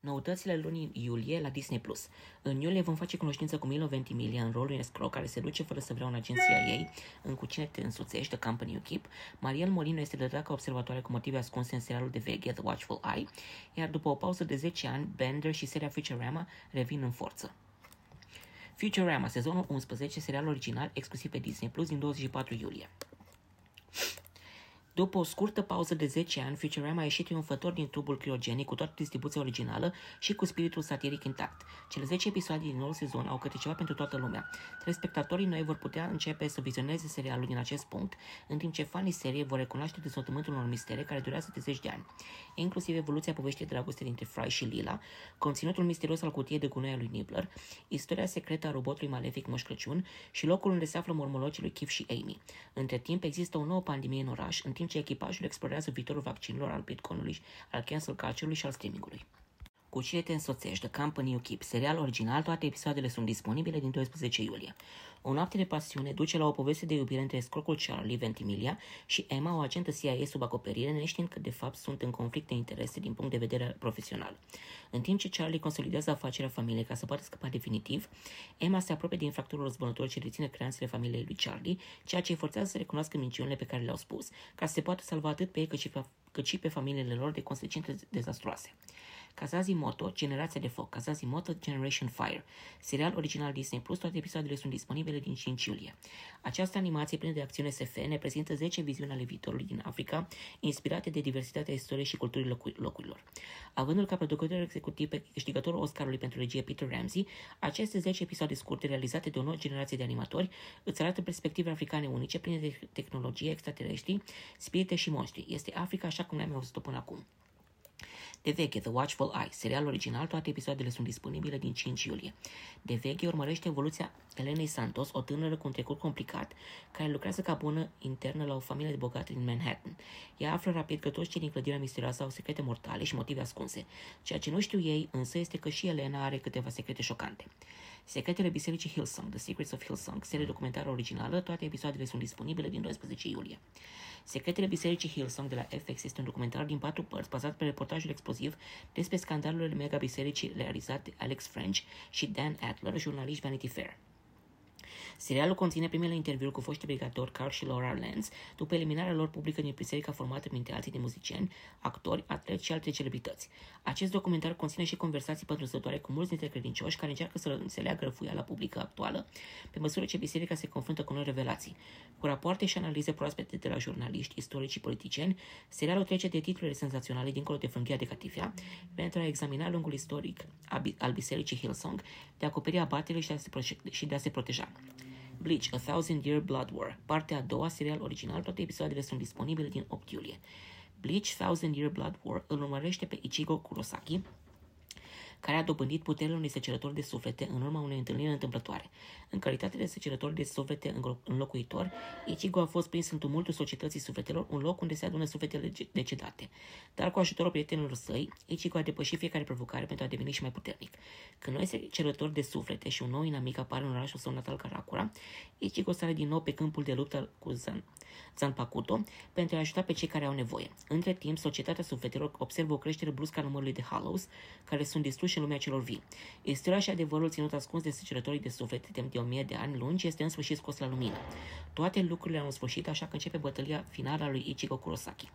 Noutățile lunii iulie la Disney+. Plus. În iulie vom face cunoștință cu Milo Ventimiglia în rolul unui escroc care se duce fără să vrea în agenția ei, în Cu cine te însuțești, The Company You Keep. Mariel Molino este de ca observatoare cu motive ascunse în serialul de veche, The Watchful Eye, iar după o pauză de 10 ani, Bender și seria Futurama revin în forță. Futurama, sezonul 11, serial original, exclusiv pe Disney Plus din 24 iulie. După o scurtă pauză de 10 ani, Futurama a ieșit triumfător din tubul criogenic cu toată distribuția originală și cu spiritul satiric intact. Cele 10 episoade din noul sezon au câte ceva pentru toată lumea. Telespectatorii noi vor putea începe să vizioneze serialul din acest punct, în timp ce fanii seriei vor recunoaște dezvoltământul unor mistere care durează de 10 de ani, inclusiv evoluția poveștii de dragoste dintre Fry și Lila, conținutul misterios al cutiei de gunoi a lui Nibbler, istoria secretă a robotului malefic Moș Crăciun și locul unde se află mormologii lui Kif și Amy. Între timp există o nouă pandemie în oraș, în timp ce echipajul explorează viitorul vaccinilor, al bitcoinului, al cancel culture-ului și al streamingului. Cu cine te însoțești, The Company You Keep, serial original, toate episoadele sunt disponibile din 12 iulie. O noapte de pasiune duce la o poveste de iubire între escrocul Charlie Ventimiglia și Emma, o agentă CIA sub acoperire, neștiind că de fapt sunt în conflict de interese din punct de vedere profesional. În timp ce Charlie consolidează afacerea familiei ca să poată scăpa definitiv, Emma se apropie de infractorul răzbunător ce reține creanțele familiei lui Charlie, ceea ce îi forțează să recunoască minciunile pe care le-au spus, ca să se poată salva atât pe ei cât și pe, cât și pe familiile lor de consecințe dezastroase. Kazazimoto, Generația de Foc, Kazazimoto Generation Fire, serial original Disney+, Plus, toate episoadele sunt disponibile din 5 iulie. Această animație plină de acțiune SF ne prezintă 10 viziuni ale viitorului din Africa, inspirate de diversitatea istoriei și culturii locurilor. Avândul ca producător executiv pe câștigătorul Oscarului pentru regie Peter Ramsey, aceste 10 episoade scurte realizate de o nouă generație de animatori îți arată perspective africane unice, pline de tehnologie, extraterestri, spirite și monștri. Este Africa așa cum le-am auzit-o până acum. De veche, The Watchful Eye, serial original, toate episoadele sunt disponibile din 5 iulie. De veche urmărește evoluția Elenei Santos, o tânără cu un trecut complicat, care lucrează ca bună internă la o familie de bogate din Manhattan. Ea află rapid că toți cei din clădirea misterioasă au secrete mortale și motive ascunse. Ceea ce nu știu ei însă este că și Elena are câteva secrete șocante. Secretele Bisericii Hillsong, The Secrets of Hillsong, serie documentară originală, toate episoadele sunt disponibile din 12 iulie. Secretele Bisericii Hillsong de la FX este un documentar din patru părți bazat pe reportajul exploziv despre scandalurile mega bisericii realizat de Alex French și Dan Adler, jurnaliști Vanity Fair. Serialul conține primele interviuri cu foști brigadori Carl și Laura Lenz, după eliminarea lor publică din biserica formată printre alții de muzicieni, actori, atleti și alte celebrități. Acest documentar conține și conversații pătrunzătoare cu mulți dintre credincioși care încearcă să înțeleagă răfuiala publică actuală, pe măsură ce biserica se confruntă cu noi revelații. Cu rapoarte și analize proaspete de la jurnaliști, istorici și politicieni, serialul trece de titlurile senzaționale dincolo de frânghia de catifea pentru a examina lungul istoric al bisericii Hillsong, de a acoperi abatele și de a se proteja. Bleach, A Thousand Year Blood War, partea a doua, serial original, toate episoadele sunt disponibile din 8 iulie. Bleach, Thousand Year Blood War îl urmărește pe Ichigo Kurosaki, care a dobândit puterile unui săcerător de suflete în urma unei întâlniri întâmplătoare. În calitate de săcerător de suflete înlocuitor, Ichigo a fost prins în tumultul societății sufletelor, un loc unde se adună sufletele decedate. Dar cu ajutorul prietenilor săi, Ichigo a depășit fiecare provocare pentru a deveni și mai puternic. Când noi săcerători de suflete și un nou inamic apar în orașul său natal Karakura, Ichigo sare din nou pe câmpul de luptă cu Zan, Zanpakuto pentru a ajuta pe cei care au nevoie. Între timp, societatea sufletelor observă o creștere bruscă a numărului de Hallows, care sunt distruși în lumea celor vii. Istoria și adevărul ținut ascuns de săcerătorii de suflet timp de o mie de ani lungi este în sfârșit scos la lumină. Toate lucrurile au sfârșit, așa că începe bătălia finală a lui Ichigo Kurosaki.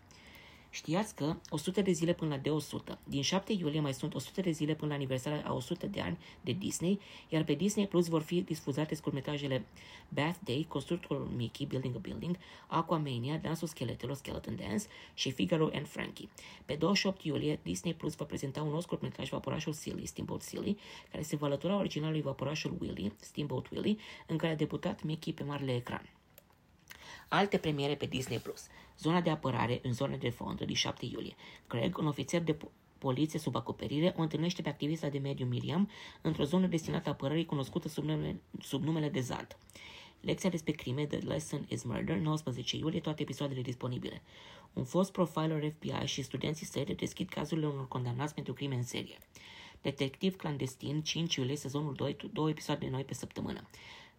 Știați că 100 de zile până la de 100. Din 7 iulie mai sunt 100 de zile până la aniversarea a 100 de ani de Disney, iar pe Disney Plus vor fi difuzate scurtmetrajele Bath Day, Constructorul Mickey, Building a Building, Aquamania, Dansul Scheletelor, Skeleton Dance și Figaro and Frankie. Pe 28 iulie, Disney Plus va prezenta un nou scurtmetraj Vaporașul Silly, Steamboat Silly, care se va alătura originalului Vaporașul Willy, Steamboat Willy, în care a debutat Mickey pe marele ecran. Alte premiere pe Disney+. Plus. Zona de apărare în zona de fond din 7 iulie. Craig, un ofițer de poliție sub acoperire, o întâlnește pe activista de mediu Miriam într-o zonă destinată apărării cunoscută sub numele, sub numele de Zad. Lecția despre crime, The Lesson is Murder, 19 iulie, toate episoadele disponibile. Un fost profiler FBI și studenții săi deschid cazurile unor condamnați pentru crime în serie. Detectiv clandestin, 5 iulie, sezonul 2, două episoade noi pe săptămână.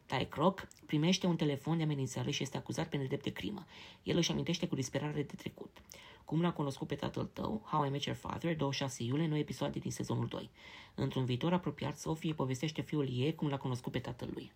Ty Croc primește un telefon de amenințare și este acuzat pe nedrept de crimă. El își amintește cu disperare de trecut. Cum l-a cunoscut pe tatăl tău, How I Met Your Father, 26 iulie, noi episoade din sezonul 2. Într-un viitor apropiat, Sophie povestește fiul ei cum l-a cunoscut pe tatăl lui.